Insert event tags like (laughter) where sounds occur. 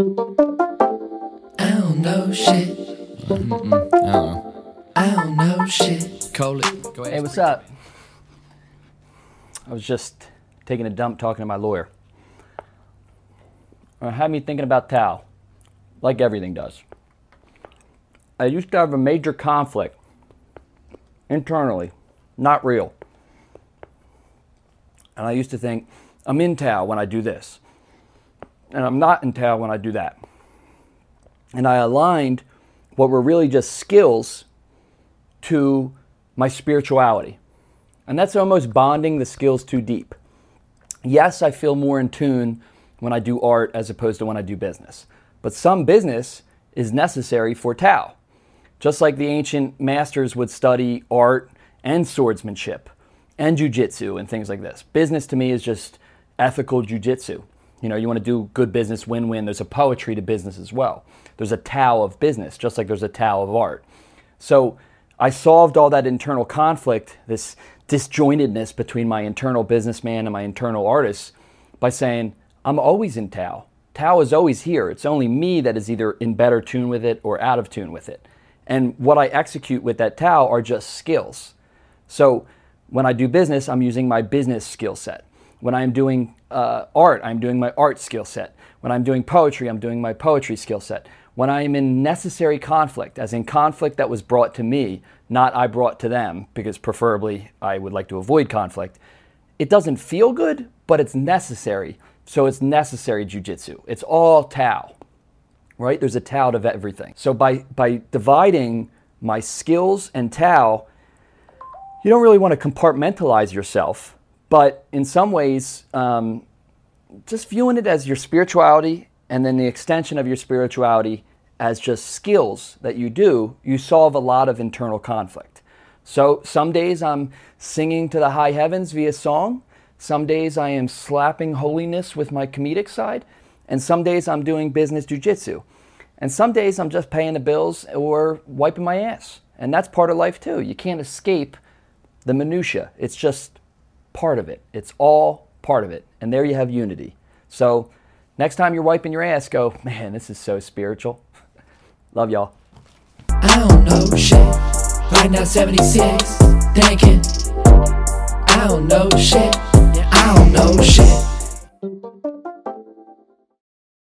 I don't know shit. I don't know. I don't know shit. Call it. Go ahead. Hey, what's up? I was just taking a dump talking to my lawyer. It had me thinking about Tao, like everything does. I used to have a major conflict internally, not real. And I used to think, I'm in Tao when I do this, and I'm not in Tao when I do that. And I aligned what were really just skills to my spirituality. And that's almost bonding the skills too deep. Yes, I feel more in tune when I do art as opposed to when I do business. But some business is necessary for Tao. Just like the ancient masters would study art and swordsmanship and jujitsu and things like this. Business to me is just ethical jujitsu. You know, you want to do good business, win win. There's a poetry to business as well. There's a Tao of business, just like there's a Tao of art. So I solved all that internal conflict, this disjointedness between my internal businessman and my internal artist, by saying, I'm always in Tao. Tao is always here. It's only me that is either in better tune with it or out of tune with it. And what I execute with that Tao are just skills. So when I do business, I'm using my business skill set. When I'm doing uh, art, I'm doing my art skill set. When I'm doing poetry, I'm doing my poetry skill set. When I am in necessary conflict, as in conflict that was brought to me, not I brought to them, because preferably I would like to avoid conflict, it doesn't feel good, but it's necessary. So it's necessary jujitsu. It's all Tao, right? There's a Tao to everything. So by, by dividing my skills and Tao, you don't really want to compartmentalize yourself, but in some ways, um, just viewing it as your spirituality and then the extension of your spirituality as just skills that you do, you solve a lot of internal conflict. So some days I'm singing to the high heavens via song. Some days I am slapping holiness with my comedic side. And some days I'm doing business jujitsu. And some days I'm just paying the bills or wiping my ass. And that's part of life too. You can't escape the minutia. It's just part of it. It's all part of it. And there you have unity. So next time you're wiping your ass, go, (laughs) man, this is so spiritual. (laughs) Love y'all. I don't know shit. Right now 76, thinking. I don't know shit. I don't know shit.